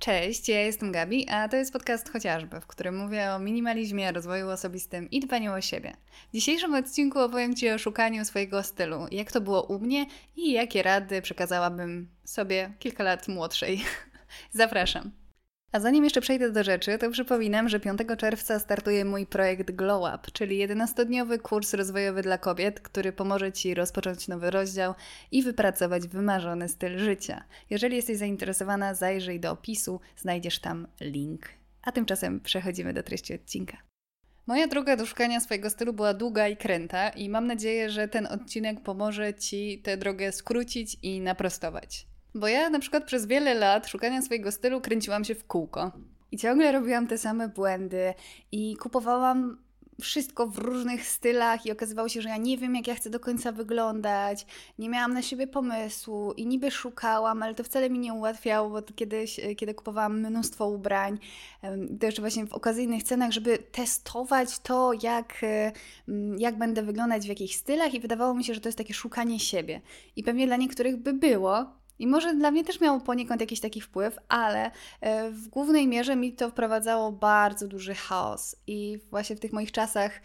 Cześć, ja jestem Gabi, a to jest podcast chociażby, w którym mówię o minimalizmie, rozwoju osobistym i dbaniu o siebie. W dzisiejszym odcinku opowiem Ci o szukaniu swojego stylu, jak to było u mnie i jakie rady przekazałabym sobie kilka lat młodszej. Zapraszam. A zanim jeszcze przejdę do rzeczy, to przypominam, że 5 czerwca startuje mój projekt Glow Up, czyli 11-dniowy kurs rozwojowy dla kobiet, który pomoże Ci rozpocząć nowy rozdział i wypracować wymarzony styl życia. Jeżeli jesteś zainteresowana, zajrzyj do opisu, znajdziesz tam link. A tymczasem przechodzimy do treści odcinka. Moja droga do szukania swojego stylu była długa i kręta i mam nadzieję, że ten odcinek pomoże Ci tę drogę skrócić i naprostować. Bo ja na przykład przez wiele lat szukania swojego stylu kręciłam się w kółko. I ciągle robiłam te same błędy i kupowałam wszystko w różnych stylach i okazywało się, że ja nie wiem, jak ja chcę do końca wyglądać, nie miałam na siebie pomysłu i niby szukałam, ale to wcale mi nie ułatwiało, bo kiedyś, kiedy kupowałam mnóstwo ubrań, to jeszcze właśnie w okazyjnych cenach, żeby testować to, jak, jak będę wyglądać w jakich stylach i wydawało mi się, że to jest takie szukanie siebie. I pewnie dla niektórych by było, i może dla mnie też miało poniekąd jakiś taki wpływ, ale e, w głównej mierze mi to wprowadzało bardzo duży chaos. I właśnie w tych moich czasach,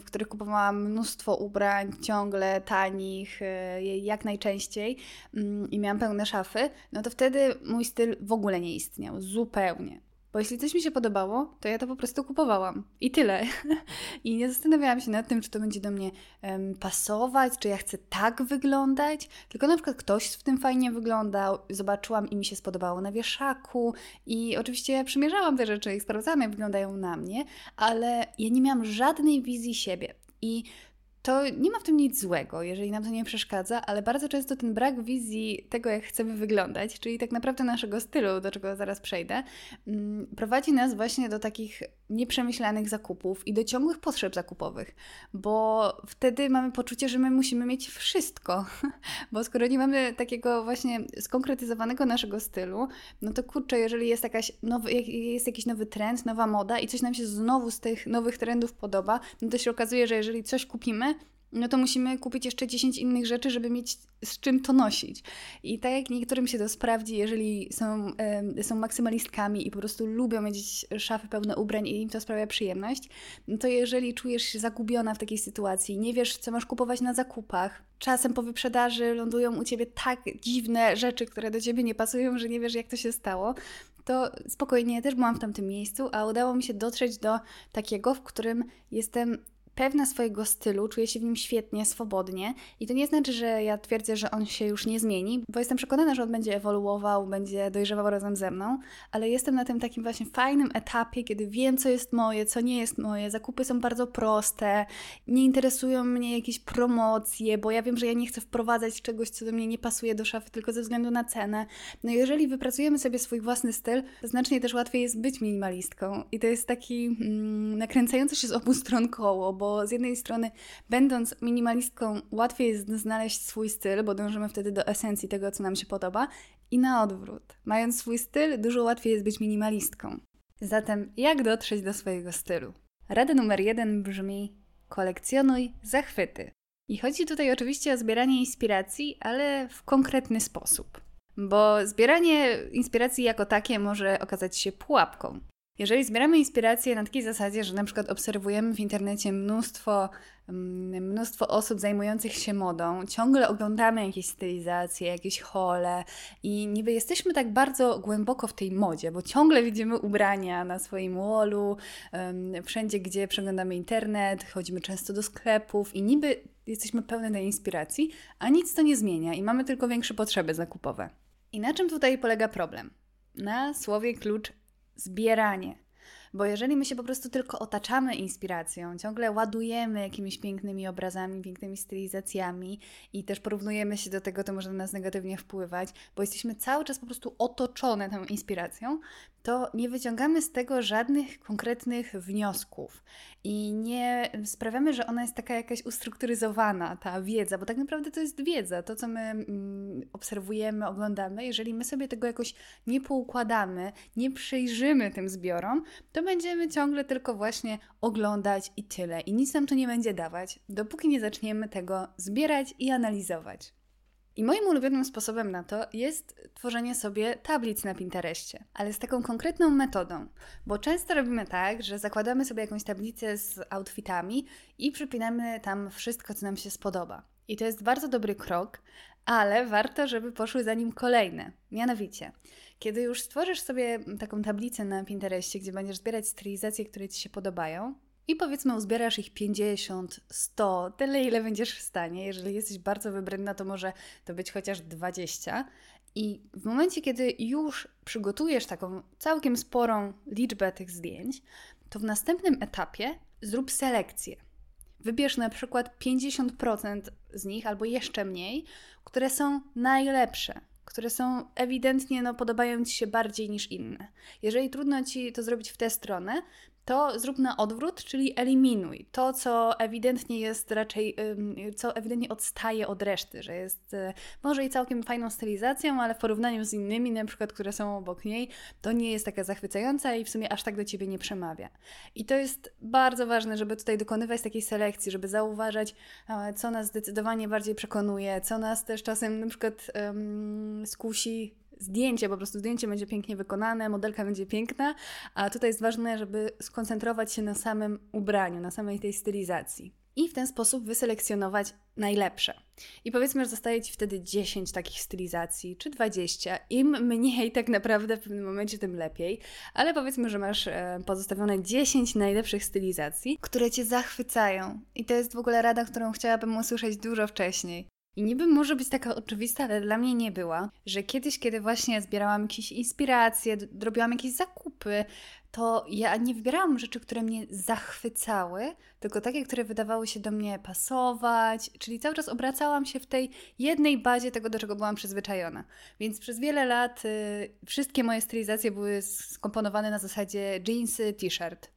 w których kupowałam mnóstwo ubrań, ciągle tanich, e, jak najczęściej, mm, i miałam pełne szafy, no to wtedy mój styl w ogóle nie istniał. Zupełnie. Bo jeśli coś mi się podobało, to ja to po prostu kupowałam. I tyle. I nie zastanawiałam się nad tym, czy to będzie do mnie um, pasować, czy ja chcę tak wyglądać. Tylko na przykład ktoś w tym fajnie wyglądał, zobaczyłam i mi się spodobało na wieszaku. I oczywiście ja przymierzałam te rzeczy i sprawdzałam, jak wyglądają na mnie, ale ja nie miałam żadnej wizji siebie. I to nie ma w tym nic złego, jeżeli nam to nie przeszkadza, ale bardzo często ten brak wizji tego, jak chcemy wyglądać, czyli tak naprawdę naszego stylu, do czego zaraz przejdę, mm, prowadzi nas właśnie do takich nieprzemyślanych zakupów i do ciągłych potrzeb zakupowych, bo wtedy mamy poczucie, że my musimy mieć wszystko, bo skoro nie mamy takiego właśnie skonkretyzowanego naszego stylu, no to kurczę, jeżeli jest, jakaś nowy, jest jakiś nowy trend, nowa moda i coś nam się znowu z tych nowych trendów podoba, no to się okazuje, że jeżeli coś kupimy, no to musimy kupić jeszcze 10 innych rzeczy, żeby mieć z czym to nosić. I tak jak niektórym się to sprawdzi, jeżeli są, y, są maksymalistkami i po prostu lubią mieć szafy pełne ubrań i im to sprawia przyjemność, no to jeżeli czujesz się zagubiona w takiej sytuacji, nie wiesz, co masz kupować na zakupach, czasem po wyprzedaży lądują u ciebie tak dziwne rzeczy, które do ciebie nie pasują, że nie wiesz, jak to się stało, to spokojnie, też byłam w tamtym miejscu, a udało mi się dotrzeć do takiego, w którym jestem pewna swojego stylu, czuję się w nim świetnie, swobodnie i to nie znaczy, że ja twierdzę, że on się już nie zmieni, bo jestem przekonana, że on będzie ewoluował, będzie dojrzewał razem ze mną, ale jestem na tym takim właśnie fajnym etapie, kiedy wiem, co jest moje, co nie jest moje, zakupy są bardzo proste, nie interesują mnie jakieś promocje, bo ja wiem, że ja nie chcę wprowadzać czegoś, co do mnie nie pasuje do szafy, tylko ze względu na cenę. No jeżeli wypracujemy sobie swój własny styl, to znacznie też łatwiej jest być minimalistką i to jest taki mm, nakręcający się z obu stron koło, bo bo z jednej strony, będąc minimalistką, łatwiej jest znaleźć swój styl, bo dążymy wtedy do esencji tego, co nam się podoba, i na odwrót. Mając swój styl, dużo łatwiej jest być minimalistką. Zatem, jak dotrzeć do swojego stylu? Rada numer jeden brzmi: kolekcjonuj zachwyty. I chodzi tutaj oczywiście o zbieranie inspiracji, ale w konkretny sposób. Bo zbieranie inspiracji jako takie może okazać się pułapką. Jeżeli zbieramy inspirację na takiej zasadzie, że na przykład obserwujemy w internecie mnóstwo, mm, mnóstwo osób zajmujących się modą, ciągle oglądamy jakieś stylizacje, jakieś hole i niby jesteśmy tak bardzo głęboko w tej modzie, bo ciągle widzimy ubrania na swoim wallu, wszędzie gdzie przeglądamy internet, chodzimy często do sklepów i niby jesteśmy pełne tej inspiracji, a nic to nie zmienia i mamy tylko większe potrzeby zakupowe. I na czym tutaj polega problem? Na słowie klucz zbieranie. Bo jeżeli my się po prostu tylko otaczamy inspiracją, ciągle ładujemy jakimiś pięknymi obrazami, pięknymi stylizacjami i też porównujemy się do tego, to może na nas negatywnie wpływać, bo jesteśmy cały czas po prostu otoczone tą inspiracją, to nie wyciągamy z tego żadnych konkretnych wniosków i nie sprawiamy, że ona jest taka jakaś ustrukturyzowana, ta wiedza, bo tak naprawdę to jest wiedza, to co my mm, obserwujemy, oglądamy. Jeżeli my sobie tego jakoś nie poukładamy, nie przyjrzymy tym zbiorom, to będziemy ciągle tylko właśnie oglądać i tyle. I nic nam to nie będzie dawać, dopóki nie zaczniemy tego zbierać i analizować. I moim ulubionym sposobem na to jest tworzenie sobie tablic na Pinterestie, ale z taką konkretną metodą, bo często robimy tak, że zakładamy sobie jakąś tablicę z outfitami i przypinamy tam wszystko, co nam się spodoba. I to jest bardzo dobry krok, ale warto, żeby poszły za nim kolejne. Mianowicie, kiedy już stworzysz sobie taką tablicę na Pinterestie, gdzie będziesz zbierać stylizacje, które Ci się podobają, i powiedzmy uzbierasz ich 50, 100, tyle ile będziesz w stanie. Jeżeli jesteś bardzo wybredna, to może to być chociaż 20. I w momencie, kiedy już przygotujesz taką całkiem sporą liczbę tych zdjęć, to w następnym etapie zrób selekcję. Wybierz na przykład 50% z nich albo jeszcze mniej, które są najlepsze, które są ewidentnie no, podobają Ci się bardziej niż inne. Jeżeli trudno Ci to zrobić w tę stronę, to zrób na odwrót, czyli eliminuj to, co ewidentnie jest raczej, co ewidentnie odstaje od reszty, że jest e, może i całkiem fajną stylizacją, ale w porównaniu z innymi, na przykład, które są obok niej, to nie jest taka zachwycająca i w sumie aż tak do ciebie nie przemawia. I to jest bardzo ważne, żeby tutaj dokonywać takiej selekcji, żeby zauważać, co nas zdecydowanie bardziej przekonuje, co nas też czasem na przykład um, skusi zdjęcie, po prostu zdjęcie będzie pięknie wykonane, modelka będzie piękna, a tutaj jest ważne, żeby skoncentrować się na samym ubraniu, na samej tej stylizacji. I w ten sposób wyselekcjonować najlepsze. I powiedzmy, że zostaje Ci wtedy 10 takich stylizacji, czy 20. Im mniej tak naprawdę w pewnym momencie, tym lepiej. Ale powiedzmy, że masz e, pozostawione 10 najlepszych stylizacji, które Cię zachwycają. I to jest w ogóle rada, którą chciałabym usłyszeć dużo wcześniej. I niby może być taka oczywista, ale dla mnie nie była, że kiedyś, kiedy właśnie zbierałam jakieś inspiracje, robiłam jakieś zakupy, to ja nie wybierałam rzeczy, które mnie zachwycały, tylko takie, które wydawały się do mnie pasować, czyli cały czas obracałam się w tej jednej bazie tego, do czego byłam przyzwyczajona. Więc przez wiele lat y, wszystkie moje stylizacje były skomponowane na zasadzie jeansy, t-shirt.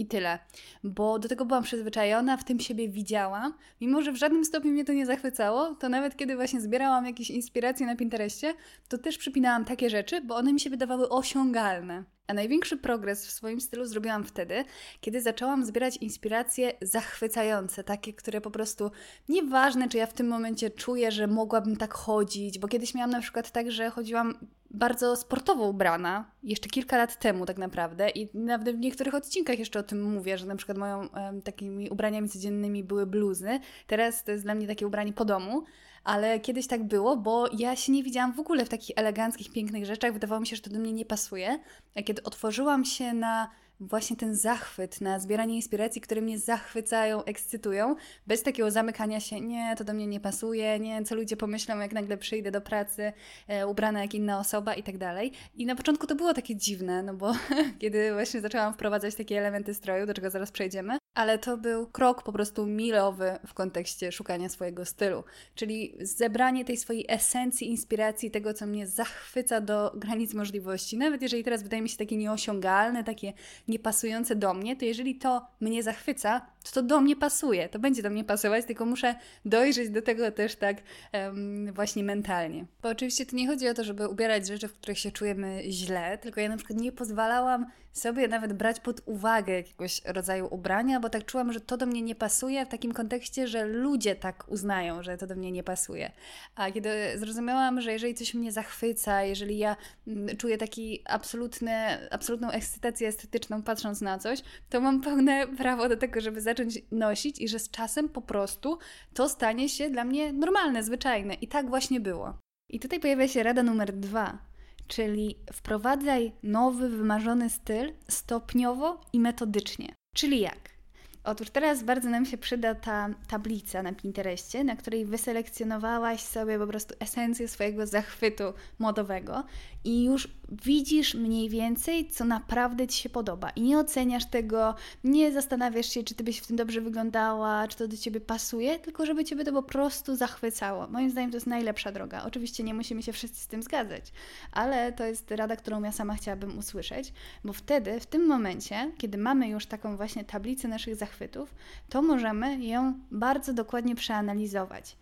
I tyle. Bo do tego byłam przyzwyczajona, w tym siebie widziałam. Mimo, że w żadnym stopniu mnie to nie zachwycało, to nawet kiedy właśnie zbierałam jakieś inspiracje na Pinterestie, to też przypinałam takie rzeczy, bo one mi się wydawały osiągalne. A największy progres w swoim stylu zrobiłam wtedy, kiedy zaczęłam zbierać inspiracje zachwycające, takie, które po prostu nieważne, czy ja w tym momencie czuję, że mogłabym tak chodzić, bo kiedyś miałam na przykład tak, że chodziłam bardzo sportowo ubrana, jeszcze kilka lat temu tak naprawdę i nawet w niektórych odcinkach jeszcze o tym mówię, że na przykład moją um, takimi ubraniami codziennymi były bluzy, teraz to jest dla mnie takie ubranie po domu, ale kiedyś tak było, bo ja się nie widziałam w ogóle w takich eleganckich, pięknych rzeczach, wydawało mi się, że to do mnie nie pasuje, a kiedy otworzyłam się na właśnie ten zachwyt, na zbieranie inspiracji, które mnie zachwycają, ekscytują, bez takiego zamykania się, nie, to do mnie nie pasuje, nie, co ludzie pomyślą, jak nagle przyjdę do pracy e, ubrana jak inna osoba i tak dalej. I na początku to było takie dziwne, no bo kiedy właśnie zaczęłam wprowadzać takie elementy stroju, do czego zaraz przejdziemy, ale to był krok po prostu milowy w kontekście szukania swojego stylu, czyli zebranie tej swojej esencji, inspiracji, tego, co mnie zachwyca do granic możliwości. Nawet jeżeli teraz wydaje mi się takie nieosiągalne, takie niepasujące do mnie, to jeżeli to mnie zachwyca, to to do mnie pasuje, to będzie do mnie pasować, tylko muszę dojrzeć do tego też tak um, właśnie mentalnie. Bo oczywiście to nie chodzi o to, żeby ubierać rzeczy, w których się czujemy źle, tylko ja na przykład nie pozwalałam sobie nawet brać pod uwagę jakiegoś rodzaju ubrania, bo tak czułam, że to do mnie nie pasuje w takim kontekście, że ludzie tak uznają, że to do mnie nie pasuje. A kiedy zrozumiałam, że jeżeli coś mnie zachwyca, jeżeli ja mm, czuję taki absolutny, absolutną ekscytację estetyczną patrząc na coś, to mam pełne prawo do tego, żeby zacząć nosić i że z czasem po prostu to stanie się dla mnie normalne, zwyczajne. I tak właśnie było. I tutaj pojawia się rada numer dwa, czyli wprowadzaj nowy, wymarzony styl stopniowo i metodycznie. Czyli jak? Otóż teraz bardzo nam się przyda ta tablica na Pinterestie, na której wyselekcjonowałaś sobie po prostu esencję swojego zachwytu modowego i już widzisz mniej więcej, co naprawdę Ci się podoba. I nie oceniasz tego, nie zastanawiasz się, czy Ty byś w tym dobrze wyglądała, czy to do Ciebie pasuje, tylko żeby Ciebie to po prostu zachwycało. Moim zdaniem to jest najlepsza droga. Oczywiście nie musimy się wszyscy z tym zgadzać, ale to jest rada, którą ja sama chciałabym usłyszeć, bo wtedy, w tym momencie, kiedy mamy już taką właśnie tablicę naszych zachwytów, to możemy ją bardzo dokładnie przeanalizować.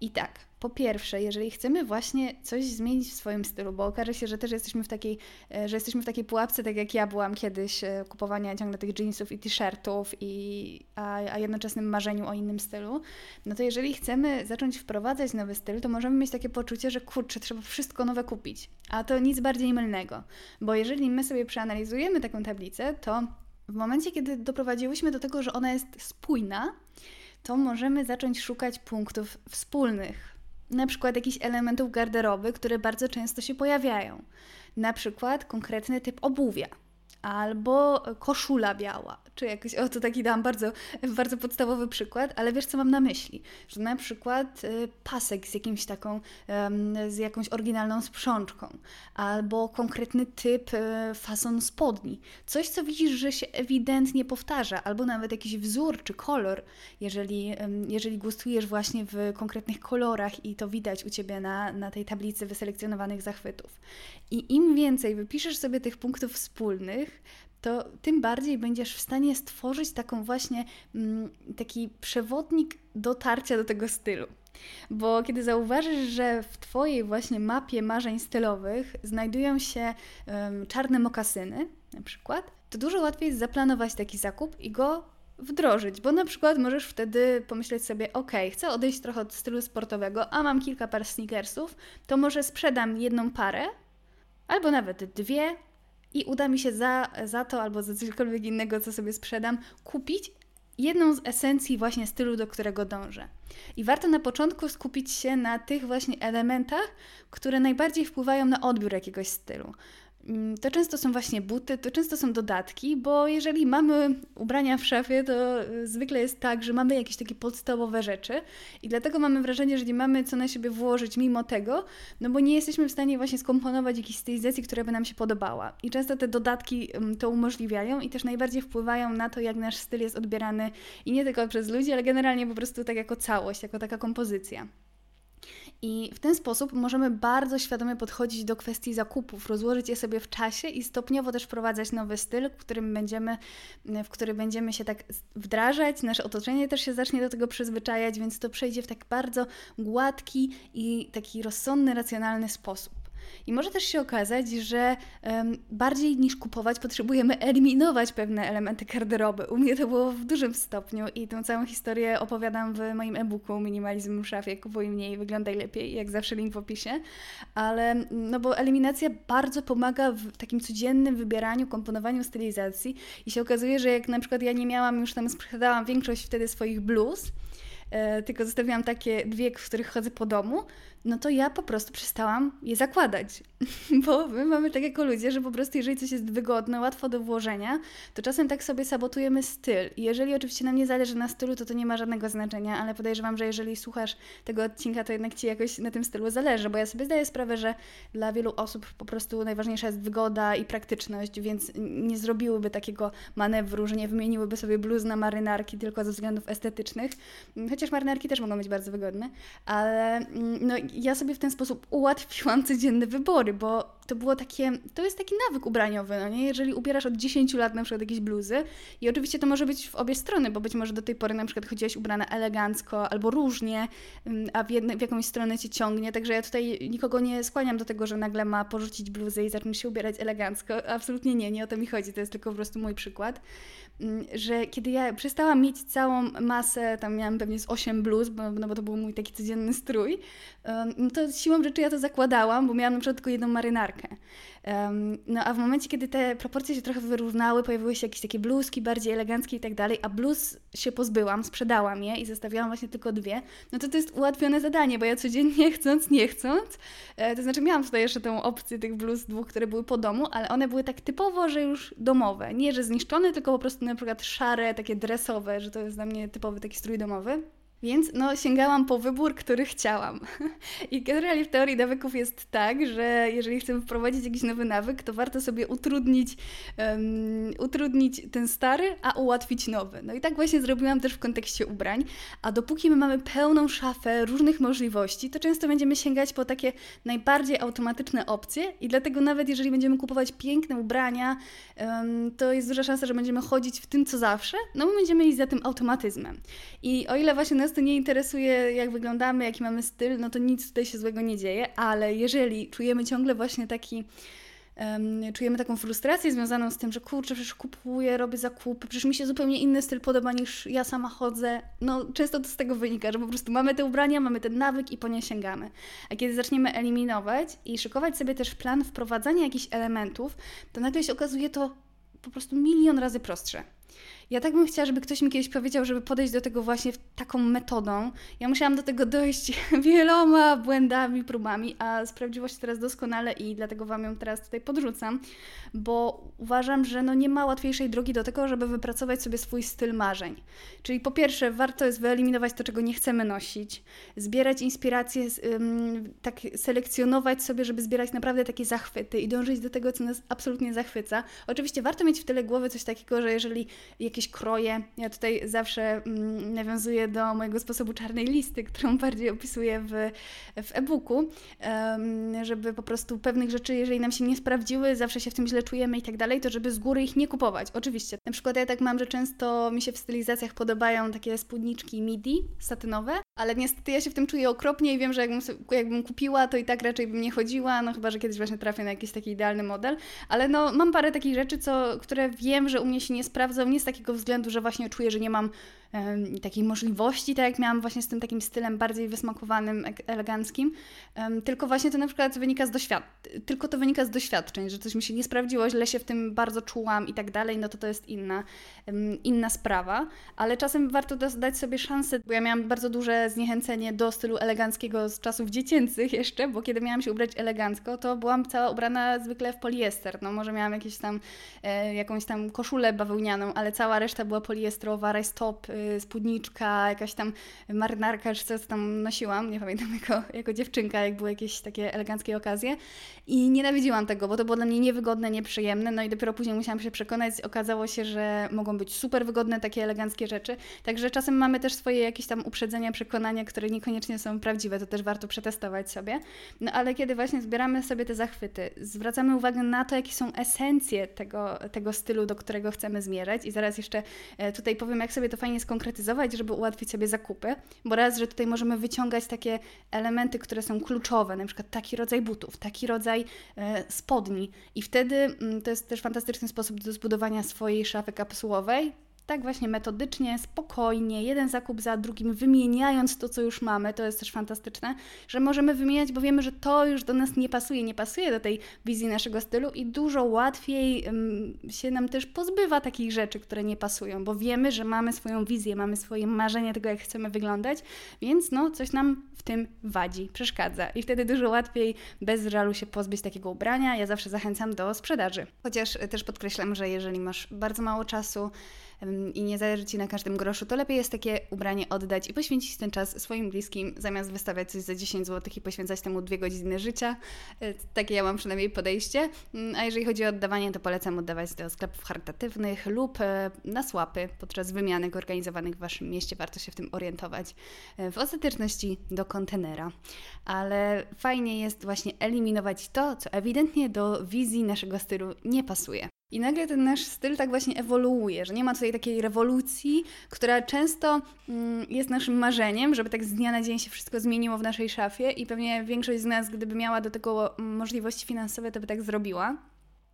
I tak, po pierwsze, jeżeli chcemy właśnie coś zmienić w swoim stylu, bo okaże się, że też jesteśmy w takiej, e, że jesteśmy w takiej pułapce, tak jak ja byłam kiedyś, e, kupowania ciągle tych jeansów i t-shirtów, i, a, a jednoczesnym marzeniu o innym stylu, no to jeżeli chcemy zacząć wprowadzać nowy styl, to możemy mieć takie poczucie, że kurczę, trzeba wszystko nowe kupić. A to nic bardziej mylnego, bo jeżeli my sobie przeanalizujemy taką tablicę, to w momencie, kiedy doprowadziłyśmy do tego, że ona jest spójna, to możemy zacząć szukać punktów wspólnych. Na przykład jakichś elementów garderoby, które bardzo często się pojawiają. Na przykład konkretny typ obuwia albo koszula biała, czy jakoś, o to taki dam bardzo, bardzo podstawowy przykład, ale wiesz co mam na myśli, że na przykład y, pasek z jakimś taką, z jakąś oryginalną sprzączką, albo konkretny typ y, fason spodni, coś co widzisz, że się ewidentnie powtarza, albo nawet jakiś wzór czy kolor, jeżeli, jeżeli gustujesz właśnie w konkretnych kolorach i to widać u Ciebie na, na tej tablicy wyselekcjonowanych zachwytów. I im więcej wypiszesz sobie tych punktów wspólnych, to tym bardziej będziesz w stanie stworzyć taką właśnie mm, taki przewodnik dotarcia do tego stylu. Bo kiedy zauważysz, że w Twojej właśnie mapie marzeń stylowych znajdują się um, czarne mokasyny, na przykład, to dużo łatwiej jest zaplanować taki zakup i go wdrożyć, bo na przykład możesz wtedy pomyśleć sobie, ok, chcę odejść trochę od stylu sportowego, a mam kilka par sneakersów, to może sprzedam jedną parę, albo nawet dwie, i uda mi się za, za to albo za cokolwiek innego, co sobie sprzedam, kupić jedną z esencji właśnie stylu, do którego dążę. I warto na początku skupić się na tych właśnie elementach, które najbardziej wpływają na odbiór jakiegoś stylu. Mm, to często są właśnie buty, to często są dodatki, bo jeżeli mamy ubrania w szafie, to y, zwykle jest tak, że mamy jakieś takie podstawowe rzeczy i dlatego mamy wrażenie, że nie mamy co na siebie włożyć mimo tego, no bo nie jesteśmy w stanie właśnie skomponować jakiejś stylizacji, która by nam się podobała. I często te dodatki to umożliwiają i też najbardziej wpływają na to, jak nasz styl jest odbierany i nie tylko przez ludzi, ale generalnie po prostu tak jako całość, jako taka kompozycja. I w ten sposób możemy bardzo świadomie podchodzić do kwestii zakupów, rozłożyć je sobie w czasie i stopniowo też wprowadzać nowy styl, w którym będziemy, w który będziemy się tak wdrażać, nasze otoczenie też się zacznie do tego przyzwyczajać, więc to przejdzie w tak bardzo gładki i taki rozsądny, racjonalny sposób. I może też się okazać, że um, bardziej niż kupować, potrzebujemy eliminować pewne elementy garderoby. U mnie to było w dużym stopniu i tę całą historię opowiadam w moim e-booku Minimalizm w szafie, kupuj mniej, wyglądaj lepiej, jak zawsze link w opisie. Ale no bo eliminacja bardzo pomaga w takim codziennym wybieraniu, komponowaniu stylizacji i się okazuje, że jak na przykład ja nie miałam, już tam sprzedałam większość wtedy swoich bluz, e, tylko zostawiłam takie dwie, w których chodzę po domu, no to ja po prostu przestałam je zakładać. Bo my mamy tak jako ludzie, że po prostu jeżeli coś jest wygodne, łatwo do włożenia, to czasem tak sobie sabotujemy styl. I jeżeli oczywiście nam nie zależy na stylu, to to nie ma żadnego znaczenia, ale podejrzewam, że jeżeli słuchasz tego odcinka, to jednak Ci jakoś na tym stylu zależy, bo ja sobie zdaję sprawę, że dla wielu osób po prostu najważniejsza jest wygoda i praktyczność, więc nie zrobiłyby takiego manewru, że nie wymieniłyby sobie bluz na marynarki tylko ze względów estetycznych. Chociaż marynarki też mogą być bardzo wygodne, ale mm, no ja sobie w ten sposób ułatwiłam codzienne wybory, bo to było takie, to jest taki nawyk ubraniowy, no nie? Jeżeli ubierasz od 10 lat na przykład jakieś bluzy i oczywiście to może być w obie strony, bo być może do tej pory na przykład chodziłaś ubrana elegancko albo różnie, mm, a w, jedne, w jakąś stronę Cię ciągnie, także ja tutaj nikogo nie skłaniam do tego, że nagle ma porzucić bluzę i zacząć się ubierać elegancko. Absolutnie nie, nie o to mi chodzi, to jest tylko po prostu mój przykład. Mm, że kiedy ja przestałam mieć całą masę, tam miałam pewnie z 8 bluz, bo, no bo to był mój taki codzienny strój, no to siłą rzeczy ja to zakładałam, bo miałam na przykład tylko jedną marynarkę. No a w momencie, kiedy te proporcje się trochę wyrównały, pojawiły się jakieś takie bluzki bardziej eleganckie i tak dalej, a bluz się pozbyłam, sprzedałam je i zostawiałam właśnie tylko dwie, no to to jest ułatwione zadanie, bo ja codziennie chcąc, nie chcąc, e, to znaczy miałam tutaj jeszcze tę opcję tych bluz dwóch, które były po domu, ale one były tak typowo, że już domowe. Nie, że zniszczone, tylko po prostu na przykład szare, takie dresowe, że to jest dla mnie typowy taki strój domowy. Więc no, sięgałam po wybór, który chciałam. I generalnie w teorii nawyków jest tak, że jeżeli chcemy wprowadzić jakiś nowy nawyk, to warto sobie utrudnić, um, utrudnić ten stary, a ułatwić nowy. No i tak właśnie zrobiłam też w kontekście ubrań. A dopóki my mamy pełną szafę różnych możliwości, to często będziemy sięgać po takie najbardziej automatyczne opcje i dlatego nawet jeżeli będziemy kupować piękne ubrania, um, to jest duża szansa, że będziemy chodzić w tym, co zawsze, no my będziemy iść za tym automatyzmem. I o ile właśnie nas to nie interesuje, jak wyglądamy, jaki mamy styl, no to nic tutaj się złego nie dzieje, ale jeżeli czujemy ciągle właśnie taki um, czujemy taką frustrację związaną z tym, że kurczę, przecież kupuję, robię zakupy, przecież mi się zupełnie inny styl podoba niż ja sama chodzę. No często to z tego wynika, że po prostu mamy te ubrania, mamy ten nawyk i po nie sięgamy. A kiedy zaczniemy eliminować i szykować sobie też plan wprowadzania jakichś elementów, to nagle się okazuje to po prostu milion razy prostsze. Ja tak bym chciała, żeby ktoś mi kiedyś powiedział, żeby podejść do tego właśnie taką metodą. Ja musiałam do tego dojść wieloma błędami, próbami, a sprawdziło się teraz doskonale i dlatego Wam ją teraz tutaj podrzucam, bo uważam, że no nie ma łatwiejszej drogi do tego, żeby wypracować sobie swój styl marzeń. Czyli po pierwsze, warto jest wyeliminować to, czego nie chcemy nosić, zbierać inspiracje, tak selekcjonować sobie, żeby zbierać naprawdę takie zachwyty i dążyć do tego, co nas absolutnie zachwyca. Oczywiście warto mieć w tyle głowy coś takiego, że jeżeli jakieś kroje. Ja tutaj zawsze mm, nawiązuję do mojego sposobu czarnej listy, którą bardziej opisuję w, w e-booku, żeby po prostu pewnych rzeczy, jeżeli nam się nie sprawdziły, zawsze się w tym źle czujemy i tak dalej, to żeby z góry ich nie kupować. Oczywiście. Na przykład ja tak mam, że często mi się w stylizacjach podobają takie spódniczki midi, satynowe, ale niestety ja się w tym czuję okropnie i wiem, że jakbym, jakbym kupiła, to i tak raczej bym nie chodziła, no chyba, że kiedyś właśnie trafię na jakiś taki idealny model, ale no mam parę takich rzeczy, co, które wiem, że u mnie się nie sprawdzą, nie z takiego względu, że właśnie czuję, że nie mam um, takiej możliwości, tak jak miałam właśnie z tym takim stylem bardziej wysmakowanym, eleganckim, tylko właśnie to na przykład wynika z doświadczeń, tylko to wynika z doświadczeń, że coś mi się nie sprawdziło, źle się w tym bardzo czułam i tak dalej, no to to jest inna, inna sprawa, ale czasem warto dać sobie szansę, bo ja miałam bardzo duże zniechęcenie do stylu eleganckiego z czasów dziecięcych jeszcze, bo kiedy miałam się ubrać elegancko, to byłam cała ubrana zwykle w poliester, no może miałam jakieś tam, e, jakąś tam koszulę bawełnianą, ale cała reszta była poliestrowa, rajstop, y, spódniczka, jakaś tam marynarka, czy coś tam nosiłam, nie pamiętam, jako, jako dziewczynka, jak były jakieś takie eleganckie okazje. I nienawidziłam tego, bo to było dla mnie niewygodne, nieprzyjemne, no i dopiero później musiałam się przekonać, okazało się, że mogą być super wygodne takie eleganckie rzeczy, także czasem mamy też swoje jakieś tam uprzedzenia, przekonania, które niekoniecznie są prawdziwe, to też warto przetestować sobie. No ale kiedy właśnie zbieramy sobie te zachwyty, zwracamy uwagę na to, jakie są esencje tego, tego stylu, do którego chcemy zmierzać i zaraz jeszcze e, tutaj powiem, jak sobie to fajnie skonkretyzować, żeby ułatwić sobie zakupy, bo raz, że tutaj możemy wyciągać takie elementy, które są kluczowe, na przykład taki rodzaj butów, taki rodzaj e, spodni. I wtedy mm, to jest też fantastyczny sposób do zbudowania swojej szafy kapsułowej, tak właśnie metodycznie, spokojnie, jeden zakup za drugim, wymieniając to, co już mamy, to jest też fantastyczne, że możemy wymieniać, bo wiemy, że to już do nas nie pasuje, nie pasuje do tej wizji naszego stylu i dużo łatwiej um, się nam też pozbywa takich rzeczy, które nie pasują, bo wiemy, że mamy swoją wizję, mamy swoje marzenie tego, jak chcemy wyglądać, więc no, coś nam w tym wadzi, przeszkadza i wtedy dużo łatwiej bez żalu się pozbyć takiego ubrania. Ja zawsze zachęcam do sprzedaży. Chociaż też podkreślam, że jeżeli masz bardzo mało czasu, i nie zależy Ci na każdym groszu, to lepiej jest takie ubranie oddać i poświęcić ten czas swoim bliskim, zamiast wystawiać coś za 10 zł i poświęcać temu dwie godziny życia. E, takie ja mam przynajmniej podejście. Mm, a jeżeli chodzi o oddawanie, to polecam oddawać do sklepów charytatywnych lub e, na słapy podczas wymianek organizowanych w Waszym mieście. Warto się w tym orientować. E, w ostateczności do kontenera. Ale fajnie jest właśnie eliminować to, co ewidentnie do wizji naszego stylu nie pasuje. I nagle ten nasz styl tak właśnie ewoluuje, że nie ma tutaj takiej rewolucji, która często mm, jest naszym marzeniem, żeby tak z dnia na dzień się wszystko zmieniło w naszej szafie i pewnie większość z nas, gdyby miała do tego możliwości finansowe, to by tak zrobiła.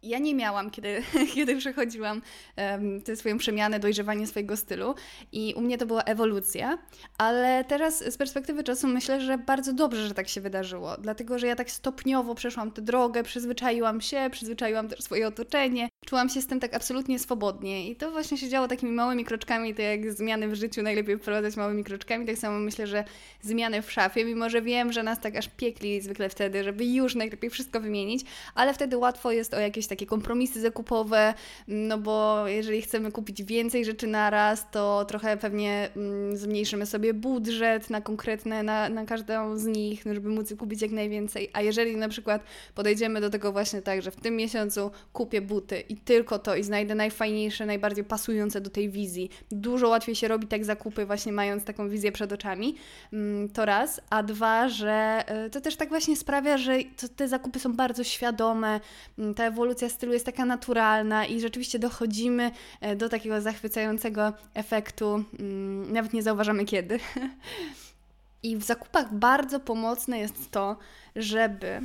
Ja nie miałam, kiedy, kiedy przechodziłam um, tę swoją przemianę, dojrzewanie swojego stylu i u mnie to była ewolucja, ale teraz z perspektywy czasu myślę, że bardzo dobrze, że tak się wydarzyło, dlatego, że ja tak stopniowo przeszłam tę drogę, przyzwyczaiłam się, przyzwyczaiłam też swoje otoczenie, czułam się z tym tak absolutnie swobodnie i to właśnie się działo takimi małymi kroczkami, tak jak zmiany w życiu najlepiej wprowadzać małymi kroczkami, tak samo myślę, że zmiany w szafie, mimo że wiem, że nas tak aż piekli zwykle wtedy, żeby już najlepiej wszystko wymienić, ale wtedy łatwo jest o jakieś takie kompromisy zakupowe, no bo jeżeli chcemy kupić więcej rzeczy na raz, to trochę pewnie mm, zmniejszymy sobie budżet na konkretne, na, na każdą z nich, no żeby móc kupić jak najwięcej. A jeżeli na przykład podejdziemy do tego właśnie tak, że w tym miesiącu kupię buty i tylko to i znajdę najfajniejsze, najbardziej pasujące do tej wizji. Dużo łatwiej się robi tak zakupy, właśnie mając taką wizję przed oczami. Mm, to raz. A dwa, że e, to też tak właśnie sprawia, że te zakupy są bardzo świadome, mm, ta ewolucja stylu jest taka naturalna i rzeczywiście dochodzimy e, do takiego zachwycającego efektu. Mm, nawet nie zauważamy kiedy. I w zakupach bardzo pomocne jest to, żeby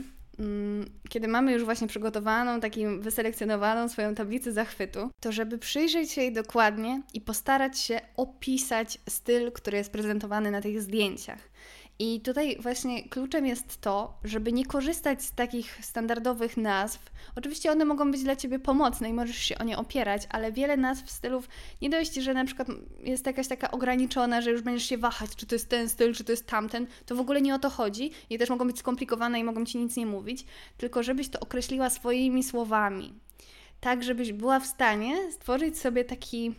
kiedy mamy już właśnie przygotowaną, takim wyselekcjonowaną swoją tablicę zachwytu, to żeby przyjrzeć się jej dokładnie i postarać się opisać styl, który jest prezentowany na tych zdjęciach. I tutaj właśnie kluczem jest to, żeby nie korzystać z takich standardowych nazw. Oczywiście one mogą być dla Ciebie pomocne i możesz się o nie opierać, ale wiele nazw stylów nie dość, że na przykład jest jakaś taka ograniczona, że już będziesz się wahać, czy to jest ten styl, czy to jest tamten. To w ogóle nie o to chodzi i też mogą być skomplikowane i mogą Ci nic nie mówić, tylko żebyś to określiła swoimi słowami. Tak, żebyś była w stanie stworzyć sobie taki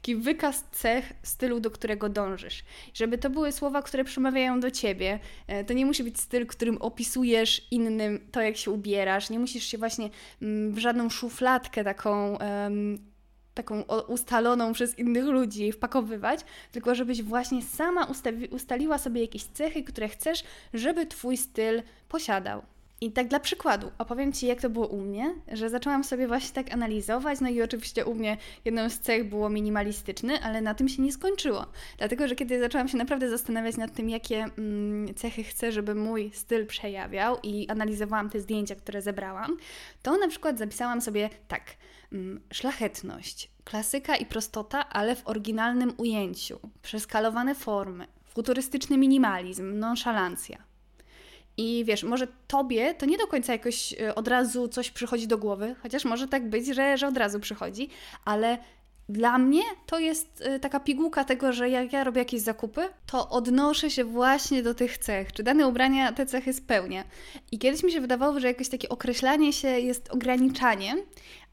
taki wykaz cech stylu, do którego dążysz. Żeby to były słowa, które przemawiają do ciebie. E, to nie musi być styl, którym opisujesz innym to, jak się ubierasz. Nie musisz się właśnie mm, w żadną szufladkę taką. Um, taką ustaloną przez innych ludzi wpakowywać, tylko żebyś właśnie sama ustaliła sobie jakieś cechy, które chcesz, żeby Twój styl posiadał. I tak dla przykładu, opowiem Ci, jak to było u mnie, że zaczęłam sobie właśnie tak analizować, no i oczywiście u mnie jedną z cech było minimalistyczny, ale na tym się nie skończyło. Dlatego, że kiedy zaczęłam się naprawdę zastanawiać nad tym, jakie mm, cechy chcę, żeby mój styl przejawiał i analizowałam te zdjęcia, które zebrałam, to na przykład zapisałam sobie tak, mm, szlachetność, klasyka i prostota, ale w oryginalnym ujęciu, przeskalowane formy, futurystyczny minimalizm, nonszalancja. I wiesz, może tobie to nie do końca jakoś e, od razu coś przychodzi do głowy, chociaż może tak być, że, że od razu przychodzi, ale dla mnie to jest e, taka pigułka tego, że jak ja robię jakieś zakupy, to odnoszę się właśnie do tych cech, czy dane ubrania te cechy spełnia. I kiedyś mi się wydawało, że jakieś takie określanie się jest ograniczaniem,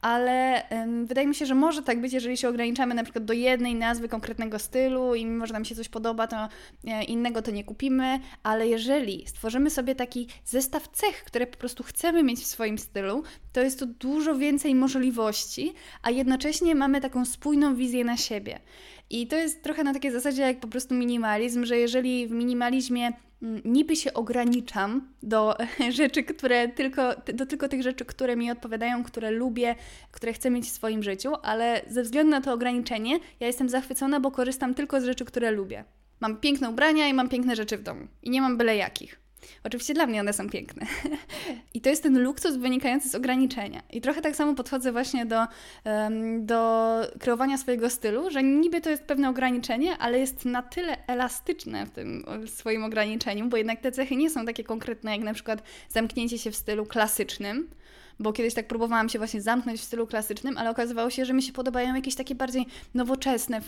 ale wydaje mi się, że może tak być, jeżeli się ograniczamy na przykład do jednej nazwy konkretnego stylu i mimo, że nam się coś podoba, to e, innego to nie kupimy, ale jeżeli stworzymy sobie taki zestaw cech, które po prostu chcemy mieć w swoim stylu, to jest to dużo więcej możliwości, a jednocześnie mamy taką spójną wizję na siebie. I to jest trochę na takiej zasadzie jak po prostu minimalizm, że jeżeli w minimalizmie niby się ograniczam do rzeczy, które tylko, do tylko tych rzeczy, które mi odpowiadają, które lubię, które chcę mieć w swoim życiu, ale ze względu na to ograniczenie, ja jestem zachwycona, bo korzystam tylko z rzeczy, które lubię. Mam piękne ubrania i mam piękne rzeczy w domu. I nie mam byle jakich. Oczywiście dla mnie one są piękne. I to jest ten luksus wynikający z ograniczenia. I trochę tak samo podchodzę właśnie do, do kreowania swojego stylu, że niby to jest pewne ograniczenie, ale jest na tyle elastyczne w tym swoim ograniczeniu, bo jednak te cechy nie są takie konkretne, jak na przykład zamknięcie się w stylu klasycznym, bo kiedyś tak próbowałam się właśnie zamknąć w stylu klasycznym, ale okazywało się, że mi się podobają jakieś takie bardziej nowoczesne,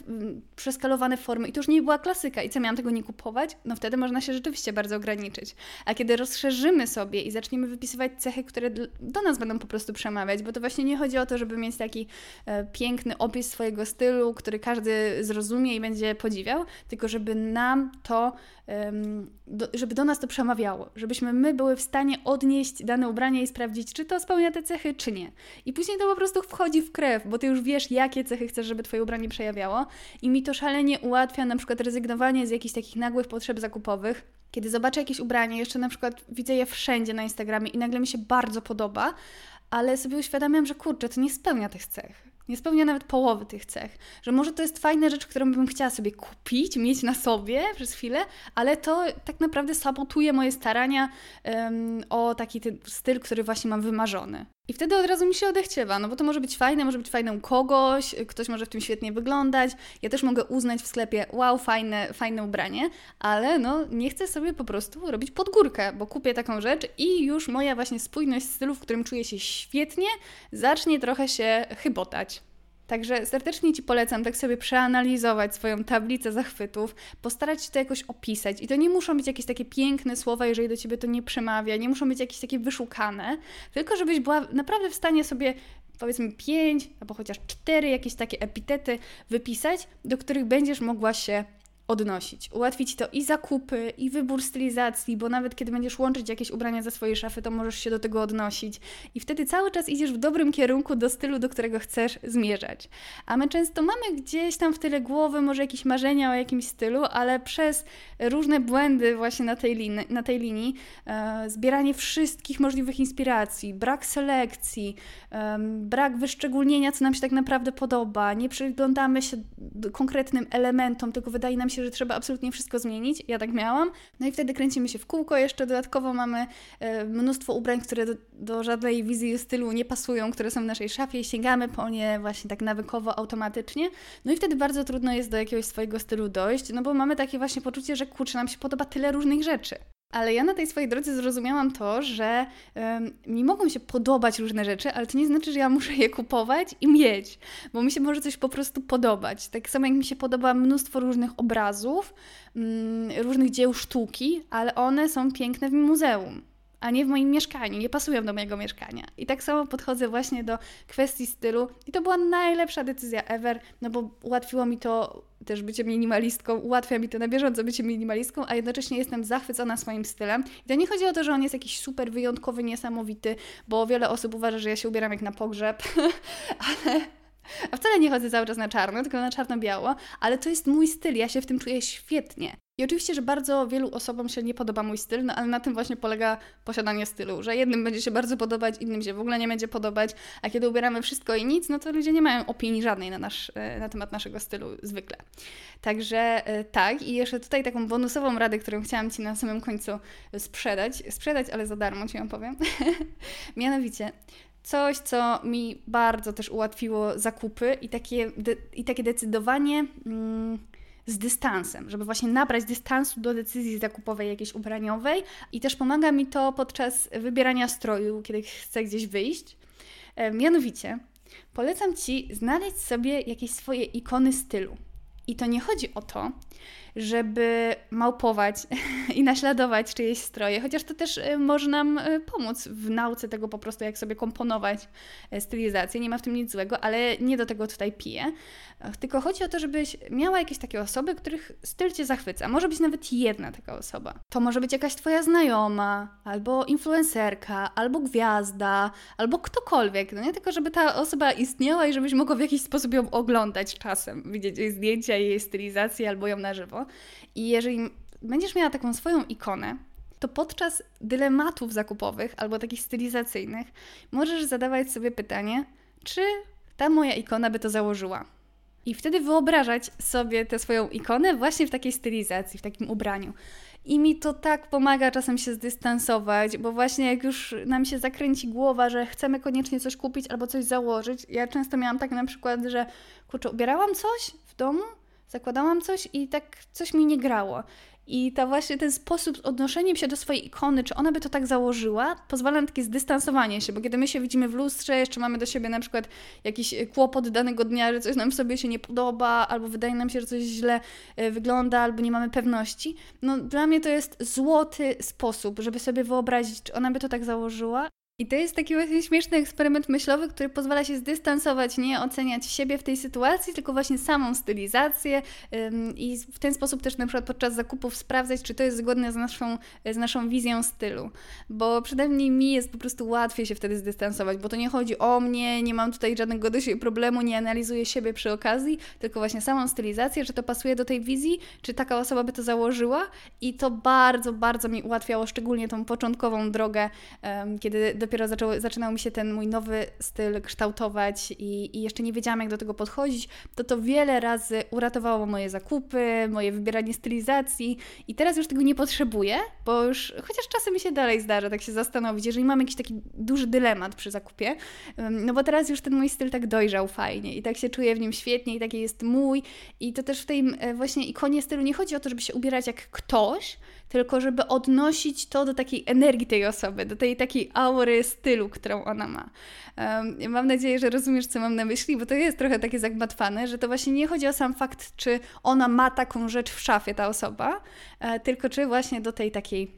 przeskalowane formy i to już nie była klasyka. I co, miałam tego nie kupować? No wtedy można się rzeczywiście bardzo ograniczyć. A kiedy rozszerzymy sobie i zaczniemy wypisywać cechy, które do nas będą po prostu przemawiać, bo to właśnie nie chodzi o to, żeby mieć taki e, piękny opis swojego stylu, który każdy zrozumie i będzie podziwiał, tylko żeby nam to do, żeby do nas to przemawiało, żebyśmy my były w stanie odnieść dane ubranie i sprawdzić, czy to spełnia te cechy, czy nie. I później to po prostu wchodzi w krew, bo ty już wiesz, jakie cechy chcesz, żeby twoje ubranie przejawiało. I mi to szalenie ułatwia na przykład rezygnowanie z jakichś takich nagłych potrzeb zakupowych. Kiedy zobaczę jakieś ubranie, jeszcze na przykład widzę je wszędzie na Instagramie i nagle mi się bardzo podoba, ale sobie uświadamiam, że kurczę, to nie spełnia tych cech nie spełnia nawet połowy tych cech. Że może to jest fajna rzecz, którą bym chciała sobie kupić, mieć na sobie przez chwilę, ale to tak naprawdę sabotuje moje starania um, o taki styl, który właśnie mam wymarzony. I wtedy od razu mi się odechciewa, no bo to może być fajne, może być fajne u kogoś, ktoś może w tym świetnie wyglądać. Ja też mogę uznać w sklepie, wow, fajne, fajne ubranie, ale no nie chcę sobie po prostu robić podgórkę, bo kupię taką rzecz i już moja właśnie spójność stylu, w którym czuję się świetnie, zacznie trochę się chybotać. Także serdecznie Ci polecam tak sobie przeanalizować swoją tablicę zachwytów, postarać się to jakoś opisać. I to nie muszą być jakieś takie piękne słowa, jeżeli do Ciebie to nie przemawia, nie muszą być jakieś takie wyszukane, tylko żebyś była naprawdę w stanie sobie powiedzmy pięć albo chociaż cztery jakieś takie epitety wypisać, do których będziesz mogła się odnosić. Ułatwi Ci to i zakupy, i wybór stylizacji, bo nawet kiedy będziesz łączyć jakieś ubrania ze swojej szafy, to możesz się do tego odnosić. I wtedy cały czas idziesz w dobrym kierunku do stylu, do którego chcesz zmierzać. A my często mamy gdzieś tam w tyle głowy może jakieś marzenia o jakimś stylu, ale przez różne błędy właśnie na tej, na tej linii, e, zbieranie wszystkich możliwych inspiracji, brak selekcji, e, brak wyszczególnienia, co nam się tak naprawdę podoba, nie przyglądamy się konkretnym elementom, tylko wydaje nam się, się, że trzeba absolutnie wszystko zmienić. Ja tak miałam. No i wtedy kręcimy się w kółko. Jeszcze dodatkowo mamy e, mnóstwo ubrań, które do, do żadnej wizji stylu nie pasują, które są w naszej szafie i sięgamy po nie właśnie tak nawykowo, automatycznie. No i wtedy bardzo trudno jest do jakiegoś swojego stylu dojść, no bo mamy takie właśnie poczucie, że kurczę, nam się podoba tyle różnych rzeczy. Ale ja na tej swojej drodze zrozumiałam to, że um, mi mogą się podobać różne rzeczy, ale to nie znaczy, że ja muszę je kupować i mieć, bo mi się może coś po prostu podobać. Tak samo jak mi się podoba mnóstwo różnych obrazów, um, różnych dzieł sztuki, ale one są piękne w muzeum a nie w moim mieszkaniu, nie pasują do mojego mieszkania. I tak samo podchodzę właśnie do kwestii stylu i to była najlepsza decyzja ever, no bo ułatwiło mi to też bycie minimalistką, ułatwia mi to na bieżąco bycie minimalistką, a jednocześnie jestem zachwycona swoim stylem. I to nie chodzi o to, że on jest jakiś super wyjątkowy, niesamowity, bo wiele osób uważa, że ja się ubieram jak na pogrzeb, ale a wcale nie chodzę cały czas na czarno, tylko na czarno-biało, ale to jest mój styl, ja się w tym czuję świetnie. I oczywiście, że bardzo wielu osobom się nie podoba mój styl, no ale na tym właśnie polega posiadanie stylu, że jednym będzie się bardzo podobać, innym się w ogóle nie będzie podobać, a kiedy ubieramy wszystko i nic, no to ludzie nie mają opinii żadnej na, nasz, e, na temat naszego stylu zwykle. Także e, tak, i jeszcze tutaj taką bonusową radę, którą chciałam Ci na samym końcu sprzedać, sprzedać, ale za darmo Ci ją powiem. Mianowicie, coś, co mi bardzo też ułatwiło zakupy i takie, de, i takie decydowanie. Mm, z dystansem, żeby właśnie nabrać dystansu do decyzji zakupowej jakiejś ubraniowej i też pomaga mi to podczas wybierania stroju, kiedy chcę gdzieś wyjść. E, mianowicie, polecam Ci znaleźć sobie jakieś swoje ikony stylu. I to nie chodzi o to, żeby małpować i naśladować czyjeś stroje, chociaż to też y, może nam y, pomóc w nauce tego po prostu, jak sobie komponować y, stylizację. Nie ma w tym nic złego, ale nie do tego tutaj piję. Tylko chodzi o to, żebyś miała jakieś takie osoby, których styl Cię zachwyca. Może być nawet jedna taka osoba. To może być jakaś Twoja znajoma, albo influencerka, albo gwiazda, albo ktokolwiek. No nie tylko, żeby ta osoba istniała i żebyś mogła w jakiś sposób ją oglądać czasem, widzieć jej zdjęcia, jej stylizację albo ją na żywo. I jeżeli będziesz miała taką swoją ikonę, to podczas dylematów zakupowych albo takich stylizacyjnych możesz zadawać sobie pytanie, czy ta moja ikona by to założyła. I wtedy wyobrażać sobie tę swoją ikonę właśnie w takiej stylizacji, w takim ubraniu. I mi to tak pomaga czasem się zdystansować, bo właśnie jak już nam się zakręci głowa, że chcemy koniecznie coś kupić albo coś założyć, ja często miałam tak na przykład, że kurczę, ubierałam coś w domu, zakładałam coś i tak coś mi nie grało. I to właśnie ten sposób z odnoszeniem się do swojej ikony, czy ona by to tak założyła, pozwala na takie zdystansowanie się, bo kiedy my się widzimy w lustrze, jeszcze mamy do siebie na przykład jakiś kłopot danego dnia, że coś nam sobie się nie podoba, albo wydaje nam się, że coś źle e, wygląda, albo nie mamy pewności, no dla mnie to jest złoty sposób, żeby sobie wyobrazić, czy ona by to tak założyła i to jest taki właśnie śmieszny eksperyment myślowy, który pozwala się zdystansować, nie oceniać siebie w tej sytuacji, tylko właśnie samą stylizację i w ten sposób też na przykład podczas zakupów sprawdzać, czy to jest zgodne z naszą, z naszą wizją stylu. Bo przynajmniej mi jest po prostu łatwiej się wtedy zdystansować, bo to nie chodzi o mnie, nie mam tutaj żadnego do problemu, nie analizuję siebie przy okazji, tylko właśnie samą stylizację, czy to pasuje do tej wizji, czy taka osoba by to założyła i to bardzo, bardzo mi ułatwiało szczególnie tą początkową drogę, kiedy dopiero zaczął, zaczynał mi się ten mój nowy styl kształtować i, i, jeszcze nie wiedziałam, jak do tego podchodzić, to to wiele razy uratowało moje zakupy, moje wybieranie stylizacji i teraz już tego nie potrzebuję, bo już, chociaż czasem mi się dalej zdarza tak się zastanowić, jeżeli mam jakiś taki duży dylemat przy zakupie, no bo teraz już ten mój styl tak dojrzał fajnie i tak się czuję w nim świetnie i taki jest mój i to też w tej e, właśnie ikonie stylu nie chodzi o to, żeby się ubierać jak ktoś, tylko żeby odnosić to do takiej energii tej osoby, do tej takiej aury stylu, którą ona ma. Um, mam nadzieję, że rozumiesz, co mam na myśli, bo to jest trochę takie zagmatwane, że to właśnie nie chodzi o sam fakt, czy ona ma taką rzecz w szafie, ta osoba, e, tylko czy właśnie do tej takiej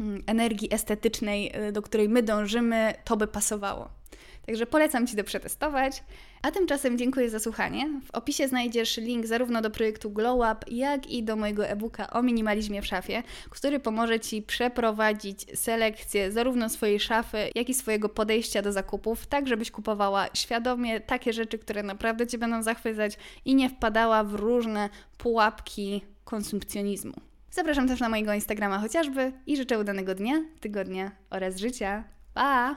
mm, energii estetycznej, e, do której my dążymy, to by pasowało. Także polecam Ci to przetestować. A tymczasem dziękuję za słuchanie. W opisie znajdziesz link zarówno do projektu Glow Up, jak i do mojego e-booka o minimalizmie w szafie, który pomoże Ci przeprowadzić selekcję zarówno swojej szafy, jak i swojego podejścia do zakupów, tak żebyś kupowała świadomie takie rzeczy, które naprawdę Cię będą zachwycać i nie wpadała w różne pułapki konsumpcjonizmu. Zapraszam też na mojego Instagrama chociażby i życzę udanego dnia, tygodnia oraz życia. Pa!